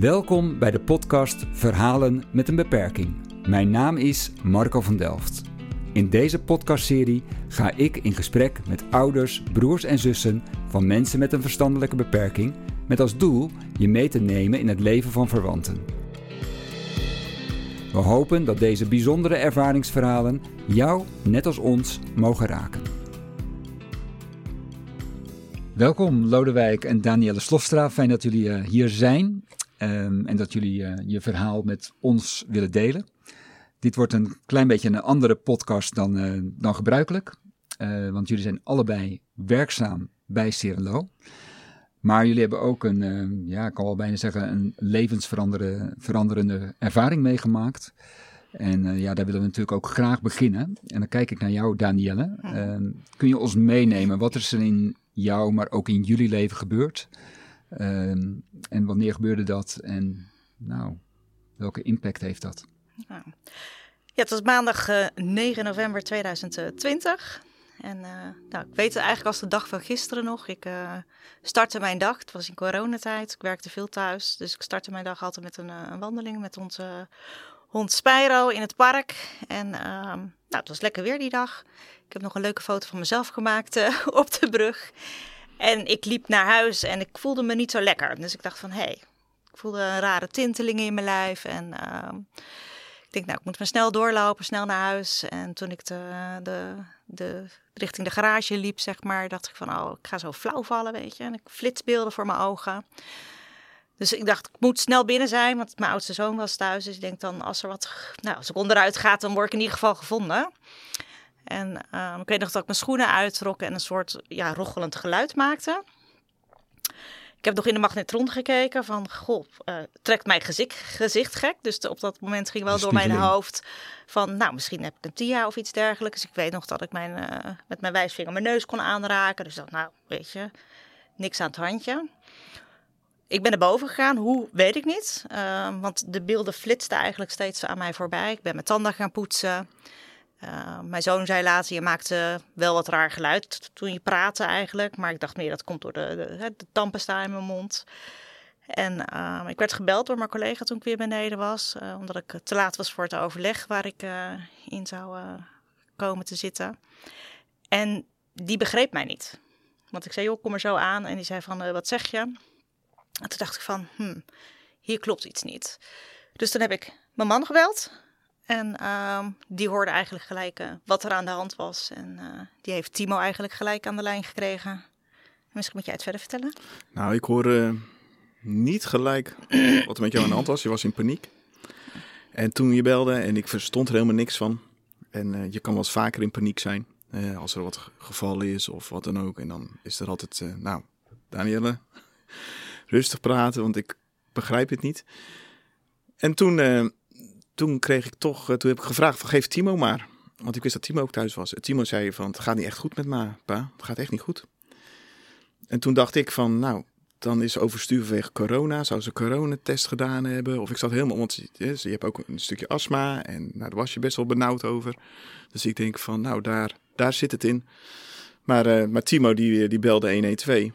Welkom bij de podcast Verhalen met een beperking. Mijn naam is Marco van Delft. In deze podcastserie ga ik in gesprek met ouders, broers en zussen van mensen met een verstandelijke beperking, met als doel je mee te nemen in het leven van verwanten. We hopen dat deze bijzondere ervaringsverhalen jou, net als ons, mogen raken. Welkom Lodewijk en Danielle Slofstra. Fijn dat jullie uh, hier zijn um, en dat jullie uh, je verhaal met ons willen delen. Dit wordt een klein beetje een andere podcast dan, uh, dan gebruikelijk. want jullie zijn allebei werkzaam bij Serenlo. Maar jullie hebben ook een, ja, ik kan wel bijna zeggen, een levensveranderende ervaring meegemaakt. En ja, daar willen we natuurlijk ook graag beginnen. En dan kijk ik naar jou, Danielle. Uh, kun je ons meenemen? Wat is er in jou, maar ook in jullie leven gebeurd? Uh, en wanneer gebeurde dat? En nou, welke impact heeft dat? Nou, ja, het was maandag uh, 9 november 2020. En uh, nou, ik weet het eigenlijk als de dag van gisteren nog. Ik uh, startte mijn dag, het was in coronatijd, ik werkte veel thuis. Dus ik startte mijn dag altijd met een, een wandeling met onze hond Spyro in het park. En uh, nou, het was lekker weer die dag. Ik heb nog een leuke foto van mezelf gemaakt op de brug. En ik liep naar huis en ik voelde me niet zo lekker. Dus ik dacht van, hé, hey, ik voelde een rare tinteling in mijn lijf. En uh, ik denk, nou, ik moet maar snel doorlopen, snel naar huis. En toen ik de, de, de, richting de garage liep, zeg maar, dacht ik van, oh, ik ga zo flauw vallen, weet je. En ik flitsbeelden voor mijn ogen. Dus ik dacht, ik moet snel binnen zijn, want mijn oudste zoon was thuis. Dus ik denk dan, als er wat, nou, als ik onderuit ga, dan word ik in ieder geval gevonden. En um, ik weet nog dat ik mijn schoenen uittrok en een soort ja, rochelend geluid maakte. Ik heb nog in de magnetron gekeken van, goh, uh, trekt mijn gezicht, gezicht gek? Dus op dat moment ging wel door mijn hoofd van, nou, misschien heb ik een TIA of iets dergelijks. Dus ik weet nog dat ik mijn, uh, met mijn wijsvinger mijn neus kon aanraken. Dus dat, nou, weet je, niks aan het handje. Ik ben naar boven gegaan, hoe weet ik niet. Uh, want de beelden flitsten eigenlijk steeds aan mij voorbij. Ik ben mijn tanden gaan poetsen. Uh, mijn zoon zei later, je maakte wel wat raar geluid toen je praatte eigenlijk. Maar ik dacht meer, dat komt door de, de, de in mijn mond. En uh, ik werd gebeld door mijn collega toen ik weer beneden was. Uh, omdat ik te laat was voor het overleg waar ik in zou komen te zitten. En die begreep mij niet. Want ik zei, joh, kom er zo aan. En die zei van, wat zeg je? En toen dacht ik van, hmm, hier klopt iets niet. Dus toen heb ik mijn man gebeld. En uh, die hoorde eigenlijk gelijk uh, wat er aan de hand was. En uh, die heeft Timo eigenlijk gelijk aan de lijn gekregen. Misschien moet jij het verder vertellen. Nou, ik hoorde niet gelijk wat er met jou aan de hand was. Je was in paniek. En toen je belde en ik verstond er helemaal niks van. En uh, je kan wel eens vaker in paniek zijn. als er wat gevallen is of wat dan ook. En dan is er altijd, nou, Danielle, rustig praten, want ik begrijp het niet. En toen toen kreeg ik toch, eh, toen heb ik gevraagd van geef Timo maar. Want ik wist dat Timo ook thuis was. Timo zei van het gaat niet echt goed met me, pa. Het gaat echt niet goed. En toen dacht ik van nou, dan is overstuur vanwege corona. Zou ze een coronatest gedaan hebben? Of ik zat helemaal, want je hebt ook een stukje astma. En nou, daar was je best wel benauwd over. Dus ik denk van nou, daar, daar zit het in. Maar, uh, maar Timo die, die belde 112.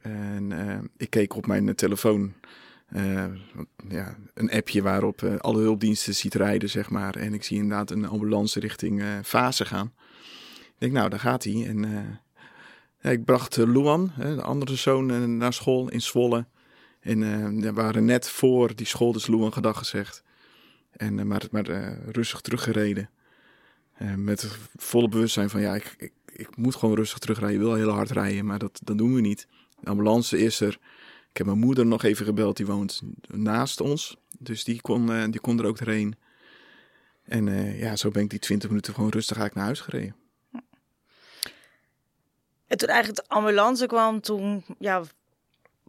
En uh, ik keek op mijn telefoon uh, ja, een appje waarop uh, alle hulpdiensten ziet rijden, zeg maar. En ik zie inderdaad een ambulance richting uh, Fase gaan. Ik denk, nou, daar gaat hij. En ik bracht Luan, de andere zoon, naar school in Zwolle. En we waren net voor die school, dus Luan gedag gezegd. En, maar maar rustig teruggereden. met volle bewustzijn van, ja, ik, ik, ik moet gewoon rustig terugrijden. Je wil heel hard rijden, maar dat, dat doen we niet. De ambulance is er. Ik heb mijn moeder nog even gebeld, die woont naast ons. Dus die kon, uh, die kon er ook doorheen. En uh, ja, zo ben ik die 20 minuten gewoon rustig eigenlijk naar huis gereden. En toen eigenlijk de ambulance kwam, toen ja,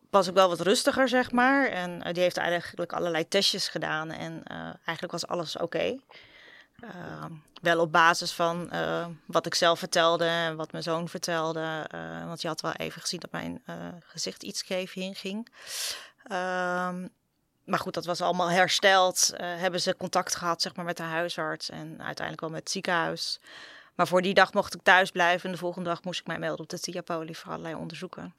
was ik wel wat rustiger, zeg maar. En uh, die heeft eigenlijk allerlei testjes gedaan. En eigenlijk was alles oké. Uh, wel op basis van uh, wat ik zelf vertelde en wat mijn zoon vertelde. Uh, want je had wel even gezien dat mijn gezicht iets scheef ging. Ehm, maar goed, dat was allemaal hersteld. hebben ze contact gehad zeg maar, met de huisarts en uiteindelijk wel met het ziekenhuis. Maar voor die dag mocht ik thuis blijven en de volgende dag moest ik mij melden op de TIA-poli voor allerlei onderzoeken.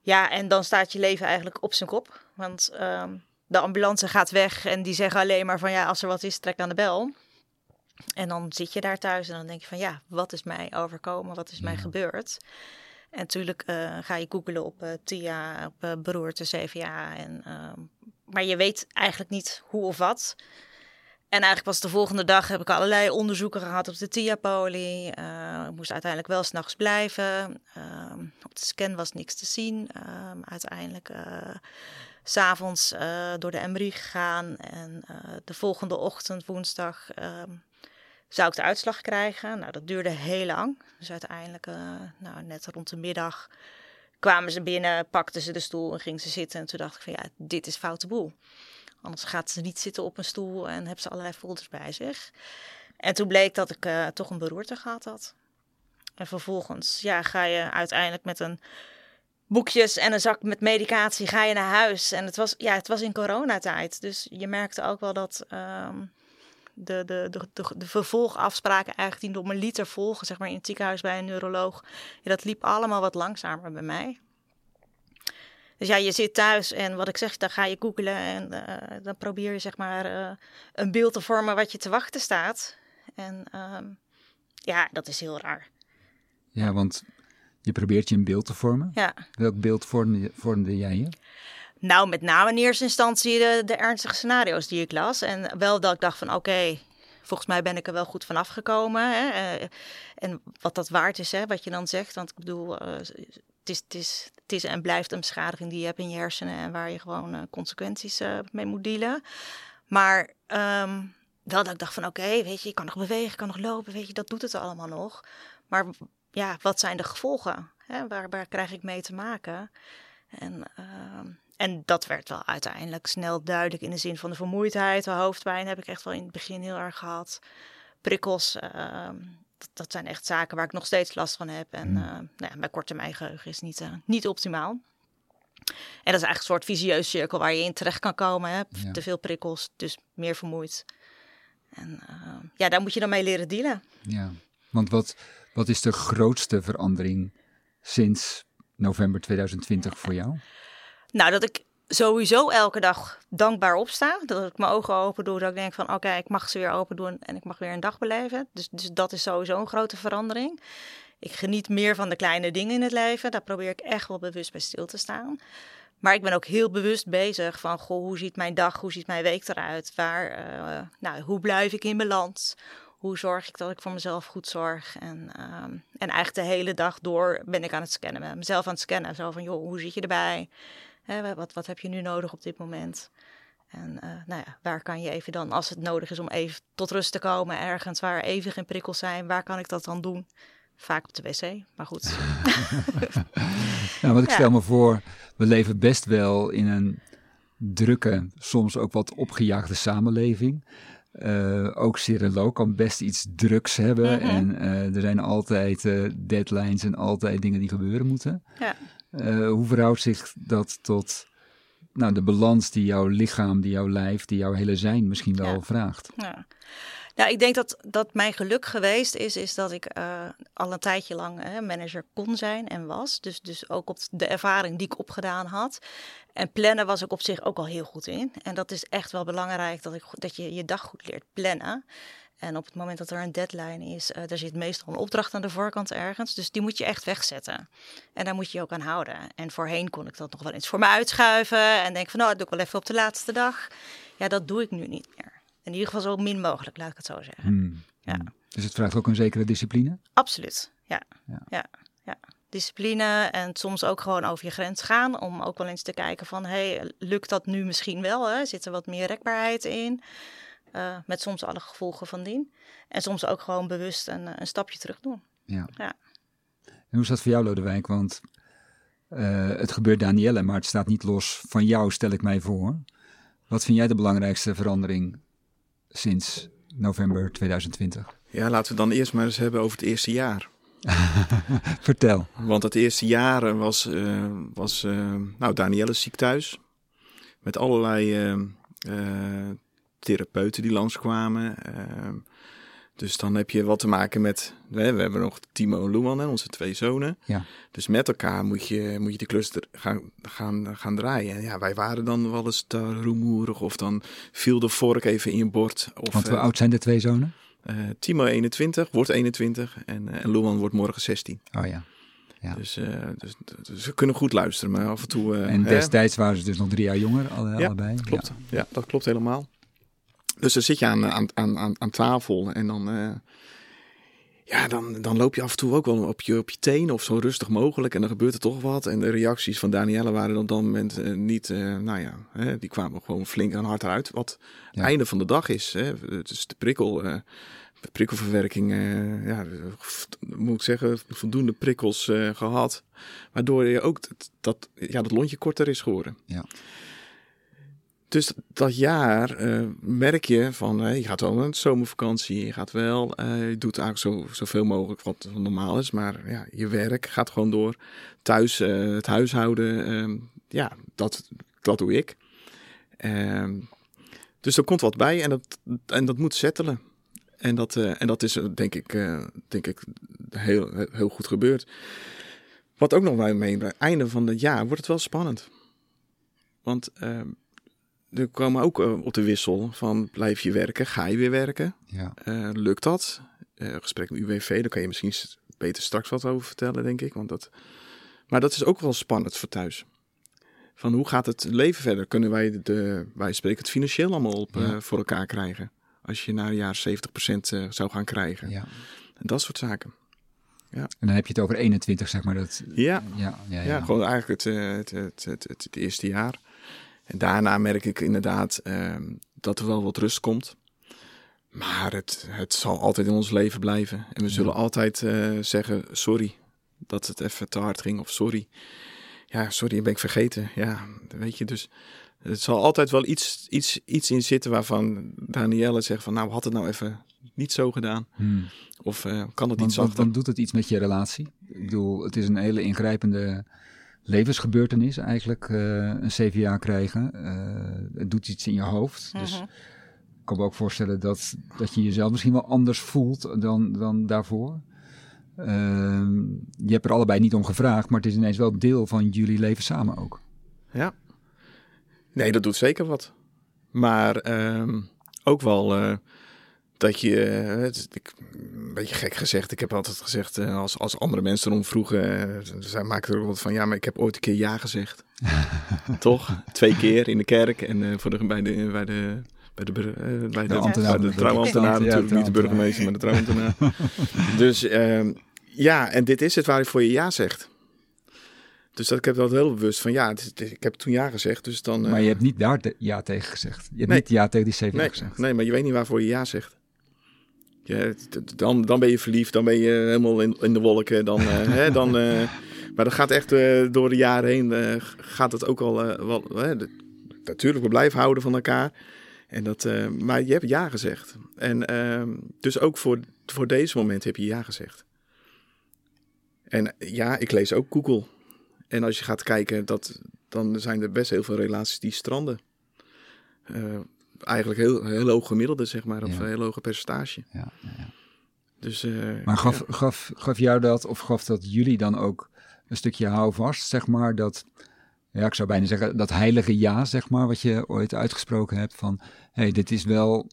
ja, en dan staat je leven eigenlijk op zijn kop. Want ehm, de ambulance gaat weg en die zeggen alleen maar van ja, als er wat is, trek aan de bel. En dan zit je daar thuis en dan denk je van ja, wat is mij overkomen? Wat is mij gebeurd? En natuurlijk uh, ga je googelen op uh, TIA, op uh, beroerte, CVA. En, ehm, maar je weet eigenlijk niet hoe of wat. En eigenlijk was de volgende dag heb ik allerlei onderzoeken gehad op de TIA-poli. ik moest uiteindelijk wel s'nachts blijven. Ehm, op de scan was niks te zien. Ehm, uiteindelijk s'avonds door de MRI gegaan. En de volgende ochtend, woensdag, zou ik de uitslag krijgen. Nou, dat duurde heel lang. Dus uiteindelijk, uh, nou, net rond de middag, kwamen ze binnen, pakten ze de stoel en gingen ze zitten. En toen dacht ik van ja, dit is foute boel. Anders gaat ze niet zitten op een stoel en hebben ze allerlei folders bij zich. En toen bleek dat ik uh, toch een beroerte gehad had. En vervolgens ja, ga je uiteindelijk met een boekjes en een zak met medicatie ga je naar huis. En het was, ja, het was in coronatijd. Dus je merkte ook wel dat... Ehm, de, de, de, de, vervolgafspraken eigenlijk die nog een liter volgen, zeg maar in het ziekenhuis bij een neuroloog. Ja, dat liep allemaal wat langzamer bij mij. Dus ja, je zit thuis en wat ik zeg, dan ga je googelen en uh, dan probeer je zeg maar uh, een beeld te vormen wat je te wachten staat. En um, ja, dat is heel raar. Ja, want je probeert je een beeld te vormen. Ja. Welk beeld vormde, vormde jij je? Nou, met name in eerste instantie de, de ernstige scenario's die ik las. En wel dat ik dacht van oké, volgens mij ben ik er wel goed van afgekomen. Hè? Eh, en wat dat waard is, hè, wat je dan zegt. Want ik bedoel, uh, het, is, het, is, het is en blijft een beschadiging die je hebt in je hersenen en waar je gewoon uh, consequenties mee moet dealen. Maar um, wel dat ik dacht van oké, weet je, je kan nog bewegen, kan nog lopen, weet je, dat doet het allemaal nog. Maar ja, wat zijn de gevolgen? Hè? Waar, waar krijg ik mee te maken? En uh, en dat werd wel uiteindelijk snel duidelijk in de zin van de vermoeidheid. De hoofdpijn heb ik echt wel in het begin heel erg gehad. Prikkels, uh, dat, dat, zijn echt zaken waar ik nog steeds last van heb. En uh, nou ja, mijn is niet, uh, niet optimaal. En dat is eigenlijk een soort visieus cirkel waar je in terecht kan komen. Hè? Ja. Te veel prikkels, dus meer vermoeid. En ehm, ja, daar moet je dan mee leren dealen. Ja, want wat, wat is de grootste verandering sinds november 2020 voor jou? Nou, dat ik sowieso elke dag dankbaar opsta. Dat ik mijn ogen open doe. Dat ik denk van oké, ik mag ze weer open doen en ik mag weer een dag beleven. Dus, dus dat is sowieso een grote verandering. Ik geniet meer van de kleine dingen in het leven. Daar probeer ik echt wel bewust bij stil te staan. Maar ik ben ook heel bewust bezig van, goh, hoe ziet mijn dag, hoe ziet mijn week eruit? Waar, uh, nou, hoe blijf ik in balans? Hoe zorg ik dat ik voor mezelf goed zorg? En, um, en eigenlijk de hele dag door ben ik aan het scannen, met mezelf aan het scannen. Zo van, joh, hoe zit je erbij? Hè, wat, wat heb je nu nodig op dit moment? En uh, nou ja, waar kan je even dan, als het nodig is om even tot rust te komen, ergens waar even geen prikkels zijn, waar kan ik dat dan doen? Vaak op de wc, maar goed. nou, wat ik stel me voor, we leven best wel in een drukke, soms ook wat opgejaagde samenleving. Uh, ook Cirilo kan best iets drugs hebben. Mm -hmm. En uh, er zijn altijd uh, deadlines en altijd dingen die gebeuren moeten. Ja. Hoe verhoudt zich dat tot nou, de balans die jouw lichaam, die jouw lijf, die jouw hele zijn misschien wel ja. vraagt? Ja. Ja, ik denk dat, dat mijn geluk geweest is, is dat ik uh, al een tijdje lang manager kon zijn en was. Dus, dus ook op de ervaring die ik opgedaan had. En plannen was ik op zich ook al heel goed in. En dat is echt wel belangrijk dat, ik, dat je je dag goed leert plannen. En op het moment dat er een deadline is, uh, zit meestal een opdracht aan de voorkant ergens. Dus die moet je echt wegzetten. En daar moet je je ook aan houden. En voorheen kon ik dat nog wel eens voor me uitschuiven. En denk van, nou, dat doe ik wel even op de laatste dag. Ja, dat doe ik nu niet meer. In ieder geval zo min mogelijk, laat ik het zo zeggen. Hmm. Ja. Dus het vraagt ook een zekere discipline? Absoluut, ja. Ja. ja. ja. Discipline en soms ook gewoon over je grens gaan. Om ook wel eens te kijken van, hey, lukt dat nu misschien wel? Hè? Zit er wat meer rekbaarheid in? Uh, met soms alle gevolgen van dien. En soms ook gewoon bewust een, een stapje terug doen. Ja. ja. En hoe is dat voor jou, Lodewijk? Want uh, het gebeurt Danielle, maar het staat niet los van jou, stel ik mij voor. Wat vind jij de belangrijkste verandering sinds november 2020? Ja, laten we dan eerst maar eens hebben over het eerste jaar. Vertel. Want het eerste jaar was, uh, was uh, nou, Danielle ziek thuis. Met allerlei uh, therapeuten die langskwamen. Dus dan heb je wat te maken met, we, hebben nog Timo en Luan, hè, onze twee zonen. Ja. Dus met elkaar moet je, moet je die klus er- gaan, gaan, gaan draaien. En ja, wij waren dan wel eens te rumoerig of dan viel de vork even in je bord. Of, Want hoe eh, oud zijn de twee zonen? eh, Timo 21, wordt 21 en, eh, en wordt morgen 16. Oh ja. Ja. Dus, dus, dus ze kunnen goed luisteren, maar af en toe... En hè, destijds waren ze dus nog drie jaar jonger, alle, Ja, allebei. Klopt, ja. dat klopt helemaal. Dus dan zit je aan, aan, aan, aan, aan tafel en dan, eh, ja, dan, dan loop je af en toe ook wel op je, op je tenen of zo rustig mogelijk. En dan gebeurt er toch wat. En de reacties van Danielle waren op dat moment eh, niet, eh, nou ja, hè, die kwamen gewoon flink aan hard uit. Wat Ja. einde van de dag is. Hè. Het is de prikkel, prikkelverwerking, ja, moet ik zeggen, voldoende prikkels eh, gehad. Waardoor je ook dat, dat, ja, dat lontje korter is geworden. Ja. Dus dat jaar eh, merk je van, je gaat wel een zomervakantie, je gaat wel, eh, je doet eigenlijk zo, zoveel mogelijk wat normaal is, maar ja, je werk gaat gewoon door. Thuis, eh, het huishouden, ehm, ja, dat, dat doe ik. Ehm, dus er komt wat bij en dat, en dat moet settelen. En dat, en dat is denk ik, denk ik heel, heel goed gebeurd. Wat ook nog bij mee, bij het einde van het jaar wordt het wel spannend. Want ehm, er kwam ook eh, op de wissel van blijf je werken, ga je weer werken, Ja. Eh, lukt dat? Eh, gesprek met UWV, daar kan je misschien beter straks wat over vertellen, denk ik. Want dat... Maar dat is ook wel spannend voor thuis. Van hoe gaat het leven verder? Kunnen wij, de, wij spreken het financieel allemaal op, Ja. voor elkaar krijgen? Als je na een jaar 70% eh, zou gaan krijgen. ja. En dat soort zaken. En dan heb je het over 21, zeg maar. Dat, Ja, ja, ja, ja. Ja, gewoon eigenlijk het, het, het, het eerste jaar. En daarna merk ik inderdaad ehm, dat er wel wat rust komt. Maar het, het zal altijd in ons leven blijven. En we zullen altijd eh, zeggen, sorry dat het even te hard ging. Of sorry, ja, sorry, ben ik vergeten. Ja, weet je, dus het zal altijd wel iets, iets, iets in zitten waarvan Danielle zegt van... nou, had het nou even niet zo gedaan. Hmm. Of eh, kan het iets want zachter? dan doet het iets met je relatie. Ik bedoel, het is een hele ingrijpende levensgebeurtenis eigenlijk, eh, een CVA krijgen. Eh, het doet iets in je hoofd. Dus Mhm. ik kan me ook voorstellen dat, dat je jezelf misschien wel anders voelt dan, dan daarvoor. Ehm, je hebt er allebei niet om gevraagd, maar het is ineens wel deel van jullie leven samen ook. Ja. Nee, dat doet zeker wat. Maar ehm, ook wel eh, dat je, eh, het ik, een beetje gek gezegd, ik heb altijd gezegd, eh, als, als andere mensen erom vroegen, uh, zij maken er ook wat van, ja, maar ik heb ooit een keer ja gezegd. Toch? Twee keer in de kerk en eh, voor de, bij de, bij de bij de, eh, bij de, ambtenaar. de trouwambtenaar natuurlijk, niet de burgemeester, maar de trouwambtenaar. dus ehm, ja, en dit is het waar je voor je ja zegt. Dus dat, ik heb dat heel bewust van ja, het het ik heb toen ja gezegd, dus dan... eh, Maar je hebt niet daar te- ja tegen gezegd. Je hebt Nee. niet ja tegen die CVA Nee, gezegd. nee, maar je weet niet waarvoor je ja zegt. Ja, dan, dan ben je verliefd, dan ben je helemaal in, in de wolken. Dan, eh, hè, dan, eh, maar dat gaat echt eh, door de jaren heen, gaat het ook al wel... de- natuurlijk, we blijven houden van elkaar. En dat, maar je hebt ja gezegd. En ehm, dus ook voor, voor deze moment heb je ja gezegd. En ja, ik lees ook Google. En als je gaat kijken, dat, dan zijn er best heel veel relaties die stranden. Eh, eigenlijk heel, heel hoog gemiddelde, zeg maar, of Ja. een heel hoge percentage. Ja, ja, ja. Dus, eh, Maar gaf, gaf, gaf jou dat, of gaf dat jullie dan ook een stukje houvast, zeg maar, dat, ja, ik zou bijna zeggen, dat heilige ja, zeg maar, wat je ooit uitgesproken hebt van, hé, hey, dit is wel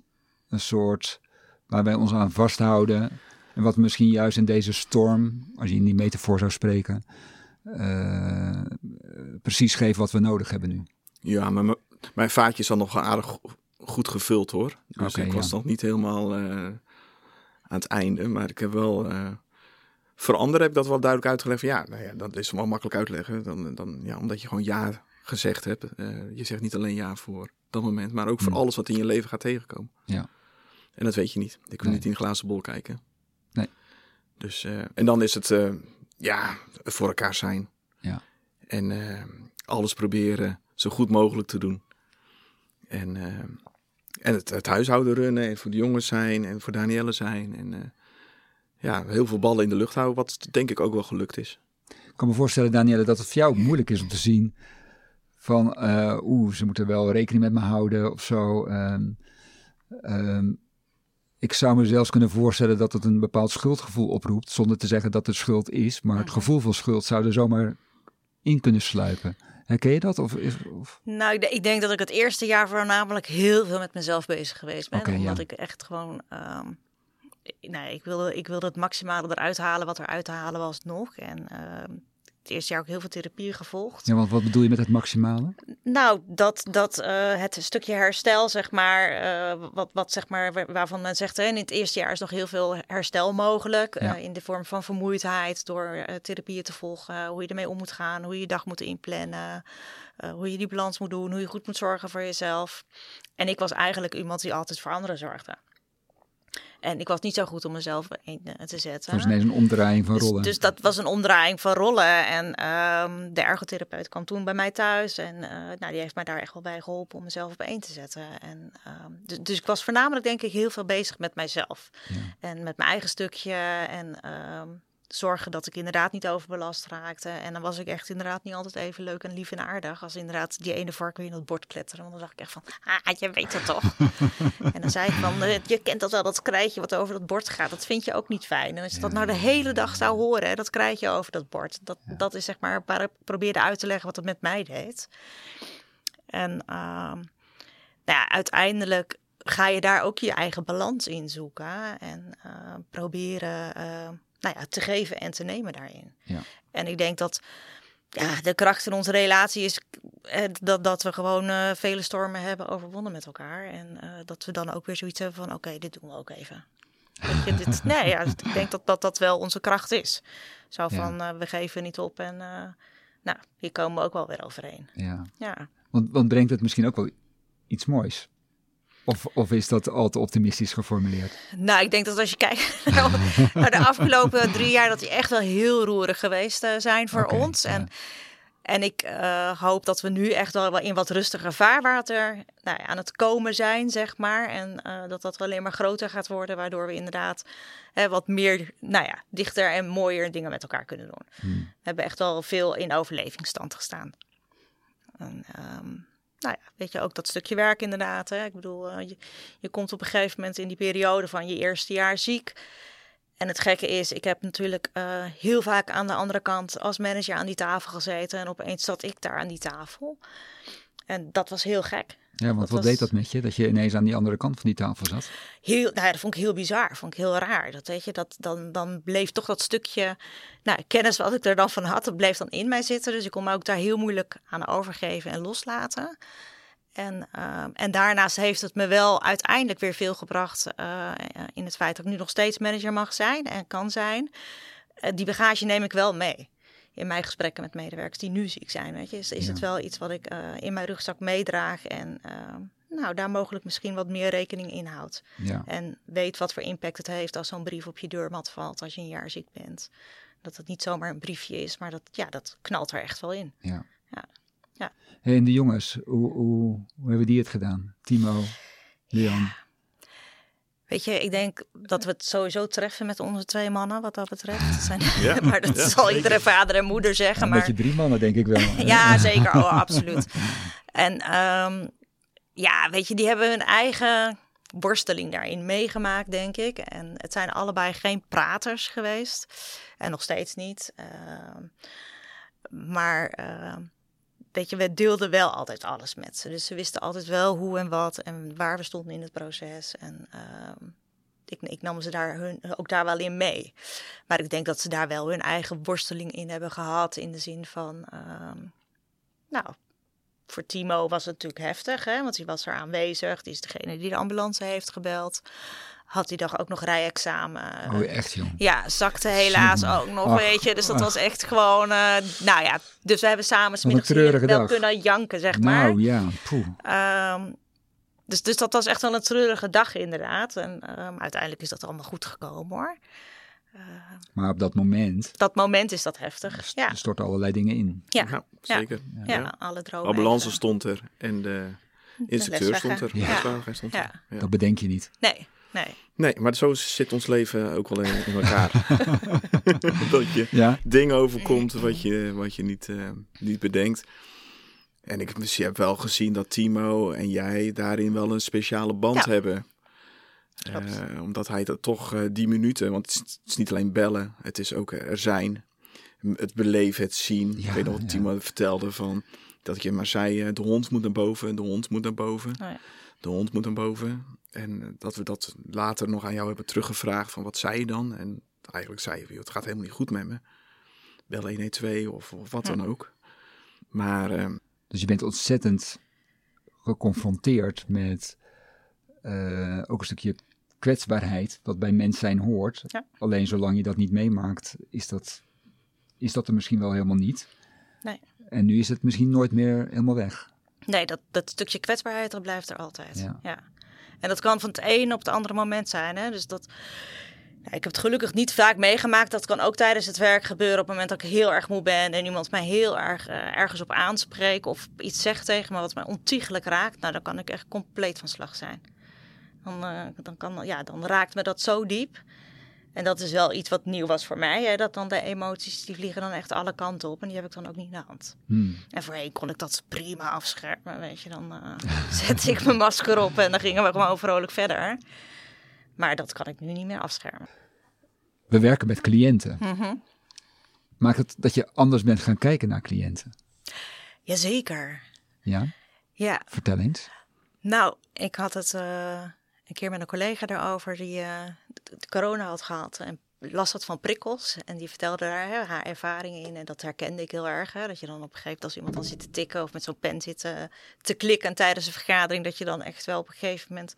een soort waar wij ons aan vasthouden en wat misschien juist in deze storm, als je in die metafoor zou spreken, eh, precies geeft wat we nodig hebben nu. Ja, maar mijn vaatje is al nog aardig goed gevuld hoor. Dus ik was ja. nog niet helemaal eh, aan het einde. Maar ik heb wel. eh voor anderen heb ik dat wel duidelijk uitgelegd. Van, ja, nou ja, dat is wel makkelijk uitleggen. Dan, dan, ja, omdat je gewoon ja gezegd hebt. Eh, je zegt niet alleen ja voor dat moment, maar ook voor Hmm. alles wat in je leven gaat tegenkomen. Ja. En dat weet je niet. Ik Nee. niet in een glazen bol kijken. Nee. Dus, eh, en dan is het, eh, ja, voor elkaar zijn. Ja. En eh, alles proberen zo goed mogelijk te doen. En, eh, en het, het huishouden runnen en voor de jongens zijn en voor Danielle zijn. En eh, ja, heel veel ballen in de lucht houden, wat denk ik ook wel gelukt is. Ik kan me voorstellen, Danielle, dat het voor jou moeilijk is om te zien van, eh, oeh, ze moeten wel rekening met me houden of zo. Ehm, ehm, ik zou me zelfs kunnen voorstellen dat het een bepaald schuldgevoel oproept, zonder te zeggen dat het schuld is, maar het gevoel van schuld zou er zomaar in kunnen sluipen. Herken je dat? Of, is, of... Nou, ik, de- ik denk dat ik het eerste jaar voornamelijk heel veel met mezelf bezig geweest ben. Ja. omdat ik echt gewoon... ehm, nee, ik wilde, ik wilde het maximale eruit halen wat er uit te halen was nog. En ehm, het eerste jaar ook heel veel therapie gevolgd. Ja, want wat bedoel je met het maximale? Nou, dat, dat eh, het stukje herstel, zeg maar, eh, wat, wat zeg maar, wa- waarvan men zegt, hè, in het eerste jaar is nog heel veel herstel mogelijk. eh, in de vorm van vermoeidheid, door therapieën te volgen, hoe je ermee om moet gaan, hoe je je dag moet inplannen, hoe je die balans moet doen, hoe je goed moet zorgen voor jezelf. En ik was eigenlijk iemand die altijd voor anderen zorgde. En ik was niet zo goed om mezelf in eh, te zetten. Dat is ineens een omdraaiing van Dus, rollen. dus dat was een omdraaiing van rollen. En ehm, de ergotherapeut kwam toen bij mij thuis. En eh, nou, die heeft mij daar echt wel bij geholpen om mezelf op één te zetten. En, ehm, dus, dus ik was voornamelijk denk ik heel veel bezig met mijzelf. Ja. En met mijn eigen stukje. En ehm, zorgen dat ik inderdaad niet overbelast raakte. En dan was ik echt inderdaad niet altijd even leuk en lief en aardig. Als inderdaad die ene varken in het bord kletteren. Want dan dacht ik echt van, ah, je weet het toch. en dan zei ik van, eh, je kent dat wel, dat krijtje wat over dat bord gaat. Dat vind je ook niet fijn. En als je dat nou de hele dag zou horen, hè, dat krijtje over dat bord. Dat, dat is zeg maar waar ik probeerde uit te leggen wat het met mij deed. En ehm, nou ja, uiteindelijk ga je daar ook je eigen balans in zoeken. En eh, proberen eh, nou ja, te geven en te nemen daarin. Ja. En ik denk dat ja, de kracht in onze relatie is eh, dat, dat we gewoon eh, vele stormen hebben overwonnen met elkaar. En eh, dat we dan ook weer zoiets hebben van oké, dit doen we ook even. Je, dit, nee, ja, ik denk dat, dat dat wel onze kracht is. Zo Ja. van, we geven niet op en nou, hier komen we ook wel weer overheen. Ja. Ja. Want, want brengt het misschien ook wel iets moois? Of, of is dat al te optimistisch geformuleerd? Nou, ik denk dat als je kijkt naar, de afgelopen drie jaar, dat die echt wel heel roerig geweest eh, zijn voor ons. ja. En, en ik eh, hoop dat we nu echt wel in wat rustiger vaarwater nou ja, aan het komen zijn, zeg maar. En eh, dat dat alleen maar groter gaat worden, waardoor we inderdaad hè, wat meer, nou ja, dichter en mooier dingen met elkaar kunnen doen. Hmm. We hebben echt wel veel in overlevingsstand gestaan. En, ehm, nou ja, weet je, ook dat stukje werk inderdaad. Hè? Ik bedoel, eh, je, je komt op een gegeven moment in die periode van je eerste jaar ziek. En het gekke is, ik heb natuurlijk eh, heel vaak aan de andere kant als manager aan die tafel gezeten. En opeens zat ik daar aan die tafel. En dat was heel gek. Ja, want Dat wat was- deed dat met je? Dat je ineens aan die andere kant van die tafel zat? Heel, nou ja, dat vond ik heel bizar, vond ik heel raar. Dat weet je, dat dan, dan bleef toch dat stukje nou, kennis wat ik er dan van had, dat bleef dan in mij zitten. Dus ik kon me ook daar heel moeilijk aan overgeven en loslaten. En, ehm, en daarnaast heeft het me wel uiteindelijk weer veel gebracht eh, in het feit dat ik nu nog steeds manager mag zijn en kan zijn. Eh, die bagage neem ik wel mee. In mijn gesprekken met medewerkers die nu ziek zijn, weet je, is, is Ja. het wel iets wat ik eh, in mijn rugzak meedraag en ehm, nou, daar mogelijk misschien wat meer rekening in houd. Ja. En weet wat voor impact het heeft als zo'n brief op je deurmat valt als je een jaar ziek bent. Dat het niet zomaar een briefje is, maar dat, ja, dat knalt er echt wel in. ja. Ja. Ja. Hey, en de jongens, hoe, hoe, hoe hebben die het gedaan? Timo, Leon. Weet je, ik denk dat we het sowieso treffen met onze twee mannen, wat dat betreft. Het Zijn, Ja, maar dat ja, zal zeker. iedere vader en moeder zeggen. maar beetje drie mannen, denk ik wel. Ja, zeker. Oh, absoluut. En ehm, ja, weet je, die hebben hun eigen worsteling daarin meegemaakt, denk ik. En het zijn allebei geen praters geweest. En nog steeds niet. Ehm, maar ehm, weet je, we deelden wel altijd alles met ze. Dus ze wisten altijd wel hoe en wat en waar we stonden in het proces. En ehm, ik, ik nam ze daar hun, ook daar wel in mee. Maar ik denk dat ze daar wel hun eigen worsteling in hebben gehad. In de zin van, ehm, nou, voor Timo was het natuurlijk heftig, hè, want hij was er aanwezig. Die is degene die de ambulance heeft gebeld. Had die dag ook nog rijexamen. Oh, echt jong. Ja, zakte helaas ook nog, Ach, weet je. Dus dat ach. was echt gewoon, eh, nou ja. Dus we hebben samen een smiddags wel dag. kunnen janken, zeg maar. Nou ja, poeh. Ehm, dus, dus dat was echt wel een treurige dag inderdaad. En ehm, uiteindelijk is dat allemaal goed gekomen hoor. Maar op dat moment Dat moment is dat heftig. st- Ja, storten allerlei dingen in. ja, Ja, zeker. ja, alle dromen. Ambulance stond er en de instructeur stond er. stond er. Ja. Dat bedenk je niet. Nee, nee. Nee, maar zo zit ons leven ook wel in, in elkaar. dat je Ja, dingen overkomt wat je, wat je niet, eh, niet bedenkt. En ik dus je hebt wel gezien dat Timo en jij daarin wel een speciale band Ja. hebben. Eh, omdat hij dat toch eh, die minuten, want het is, het is niet alleen bellen, het is ook er zijn. Het beleven, het zien. Ja, ik weet nog wat ja. Timo vertelde van dat je maar zei, eh, de hond moet naar boven, de hond moet naar boven, Oh ja. de hond moet naar boven. En eh, dat we dat later nog aan jou hebben teruggevraagd van wat zei je dan? En eigenlijk zei je, "Joh, het gaat helemaal niet goed met me. Bel 112 of, of wat dan ook. Maar eh, Dus je bent ontzettend geconfronteerd met eh, ook een stukje kwetsbaarheid, wat bij mens zijn hoort. Ja. Alleen zolang je dat niet meemaakt, is dat, is dat er misschien wel helemaal niet. Nee. En nu is het misschien nooit meer helemaal weg. Nee, dat, dat stukje kwetsbaarheid, dat blijft er altijd. Ja. Ja. En dat kan van het een op het andere moment zijn. Hè? Dus dat, ik heb het gelukkig niet vaak meegemaakt. Dat kan ook tijdens het werk gebeuren op het moment dat ik heel erg moe ben. En iemand mij heel erg eh, ergens op aanspreekt. Of iets zegt tegen me wat mij ontiegelijk raakt. Nou, dan kan ik echt compleet van slag zijn. Dan, eh, dan, kan, ja, dan raakt me dat zo diep. En dat is wel iets wat nieuw was voor mij. Hè? Dat dan de emoties, die vliegen dan echt alle kanten op. En die heb ik dan ook niet in de hand. Hmm. En voorheen kon ik dat prima afschermen, weet je. Dan eh, zette ik mijn masker op en dan gingen we gewoon vrolijk verder. Maar dat kan ik nu niet meer afschermen. We werken met cliënten. Mhm. Maakt het dat je anders bent gaan kijken naar cliënten? Jazeker. Ja, Ja, vertel eens. nou, ik had het eh, een keer met een collega daarover die eh, corona had gehad. En last had van prikkels. En die vertelde daar haar ervaringen in. En dat herkende ik heel erg. Hè, dat je dan op een gegeven moment als iemand dan zit te tikken of met zo'n pen zit eh, te klikken tijdens een vergadering. Dat je dan echt wel op een gegeven moment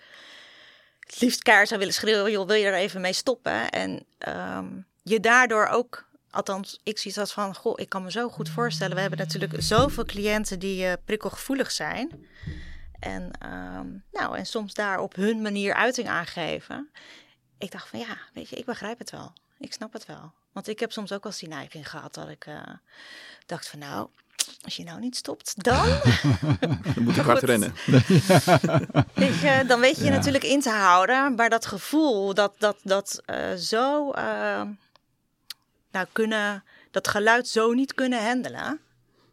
het liefst kaart zou willen schreeuwen. Joh, wil je er even mee stoppen? En ehm, je daardoor ook... Althans, ik zie dat van, goh, ik kan me zo goed voorstellen. We hebben natuurlijk zoveel cliënten die eh, prikkelgevoelig zijn. En, ehm, nou, en soms daar op hun manier uiting aangeven. Ik dacht van ja, weet je, ik begrijp het wel. Ik snap het wel. Want ik heb soms ook wel eens die neiging gehad dat ik eh, dacht van nou, als je nou niet stopt, dan, dan moet ik hard rennen. je, dan weet je je Ja. natuurlijk in te houden. Maar dat gevoel, dat, dat, dat eh, zo, eh, nou kunnen, dat geluid zo niet kunnen handelen.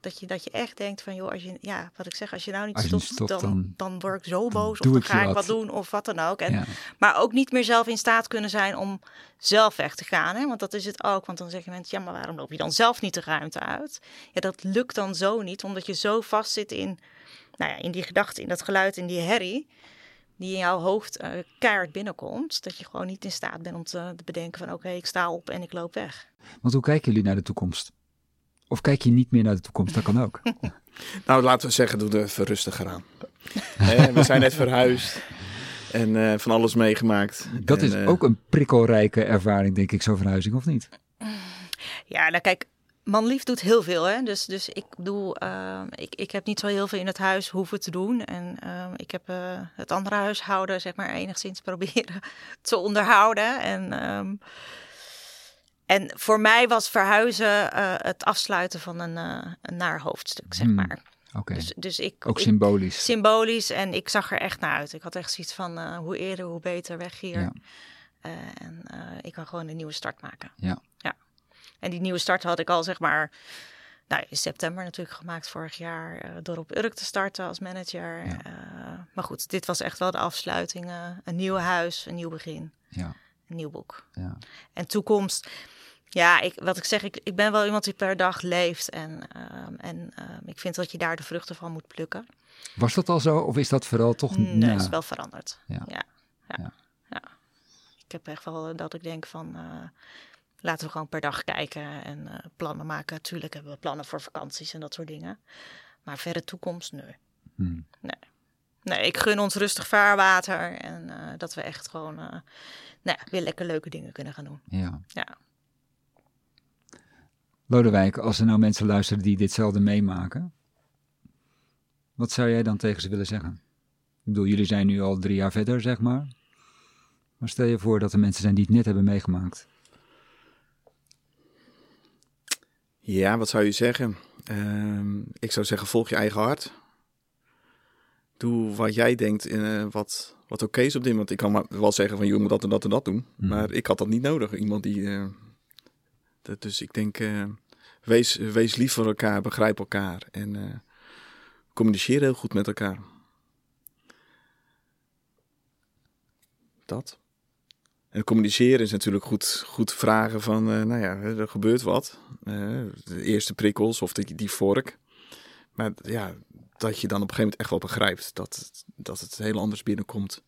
Dat je, dat je echt denkt van, joh, als je, ja, wat ik zeg, als je nou niet je stopt, niet stopt, dan, dan- dan, word ik zo boos. Of dan ik je ga ik wat. wat doen of wat dan ook. En Ja. Maar ook niet meer zelf in staat kunnen zijn om zelf weg te gaan. Hè? Want dat is het ook. Want dan zeggen mensen, ja, maar waarom loop je dan zelf niet de ruimte uit? Ja, dat lukt dan zo niet, omdat je zo vast zit in, nou ja, in die gedachte, in dat geluid, in die herrie. Die in jouw hoofd keihard binnenkomt. Dat je gewoon niet in staat bent om te, te bedenken van oké, ik sta op en ik loop weg. Want hoe kijken jullie naar de toekomst? Of kijk je niet meer naar de toekomst? Dat kan ook. Nou, laten we zeggen, doe er even rustiger aan. Hè, we zijn net verhuisd en eh, van alles meegemaakt. Dat En, is eh, ook een prikkelrijke ervaring, denk ik, zo'n verhuizing, of niet? Ja, nou kijk, manlief doet heel veel. Hè? Dus, dus ik bedoel, ehm, ik, ik heb niet zo heel veel in het huis hoeven te doen. En ehm, ik heb eh, het andere huishouden, zeg maar, enigszins proberen te onderhouden. En, ehm, en voor mij was verhuizen eh, het afsluiten van een, eh, een naar hoofdstuk, zeg Hmm, maar. Oké, Dus, dus ik, ook ik- symbolisch. symbolisch en ik zag er echt naar uit. Ik had echt zoiets van, eh, hoe eerder, hoe beter weg hier. Ja. En ik kan gewoon een nieuwe start maken. Ja. ja. En die nieuwe start had ik al, zeg maar, nou, in september natuurlijk gemaakt vorig jaar. door op Urk te starten als manager. Ja. Maar goed, dit was echt wel de afsluiting. een nieuw huis, een nieuw begin, Ja, een nieuw boek. ja. En toekomst. Ja, ik, wat ik zeg, ik, ik ben wel iemand die per dag leeft. En, ehm, en ehm, ik vind dat je daar de vruchten van moet plukken. Was dat al zo, of is dat vooral toch... Nee, na? is wel veranderd. Ja. Ja. Ja. Ja. Ja. Ik heb echt wel dat ik denk van eh, laten we gewoon per dag kijken en eh, plannen maken. Tuurlijk hebben we plannen voor vakanties en dat soort dingen. Maar verre toekomst, nee. Hmm. Nee, ik gun ons rustig vaarwater en eh, dat we echt gewoon eh, nou ja, weer lekker leuke dingen kunnen gaan doen. Ja. Ja. Lodewijk, als er nou mensen luisteren die ditzelfde meemaken, wat zou jij dan tegen ze willen zeggen? Ik bedoel, jullie zijn nu al drie jaar verder, zeg maar. Maar stel je voor dat er mensen zijn die het net hebben meegemaakt. Ja, wat zou je zeggen? Ehm, ik zou zeggen, volg je eigen hart. Doe wat jij denkt, eh, wat, wat oké is op dit moment. Ik kan maar wel zeggen van, je moet dat en dat en dat doen. Mhm. Maar ik had dat niet nodig. Iemand die... eh, dat, dus ik denk, eh, wees, wees lief voor elkaar, begrijp elkaar. En communiceer heel goed met elkaar. dat. En communiceren is natuurlijk goed, goed vragen van, uh, nou ja, er gebeurt wat. Uh, de eerste prikkels of die, die vork. Maar ja, dat je dan op een gegeven moment echt wel begrijpt dat, dat het heel anders binnenkomt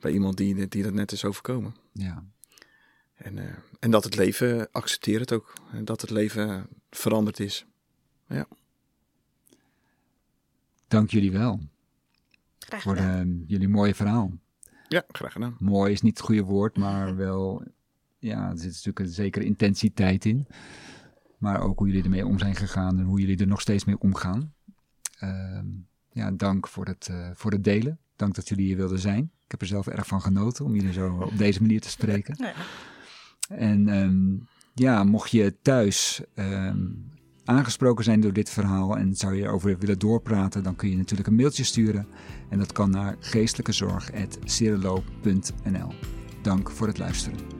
bij iemand die, die dat net is overkomen. Ja. En, uh, en dat het leven, accepteert het ook, dat het leven veranderd is. Ja. Dank jullie wel. Graag Voor uh, jullie mooie verhaal. Ja, graag gedaan. Mooi is niet het goede woord, maar wel, ja, er zit natuurlijk een zekere intensiteit in. Maar ook hoe jullie ermee om zijn gegaan en hoe jullie er nog steeds mee omgaan. Uh, ja, dank voor het, uh, voor het delen. Dank dat jullie hier wilden zijn. Ik heb er zelf erg van genoten om jullie zo op deze manier te spreken. Ja. En um, ja, mocht je thuis um, aangesproken zijn door dit verhaal en zou je erover willen doorpraten, dan kun je natuurlijk een mailtje sturen. En dat kan naar geestelijkezorg.cirelo.nl. Dank voor het luisteren.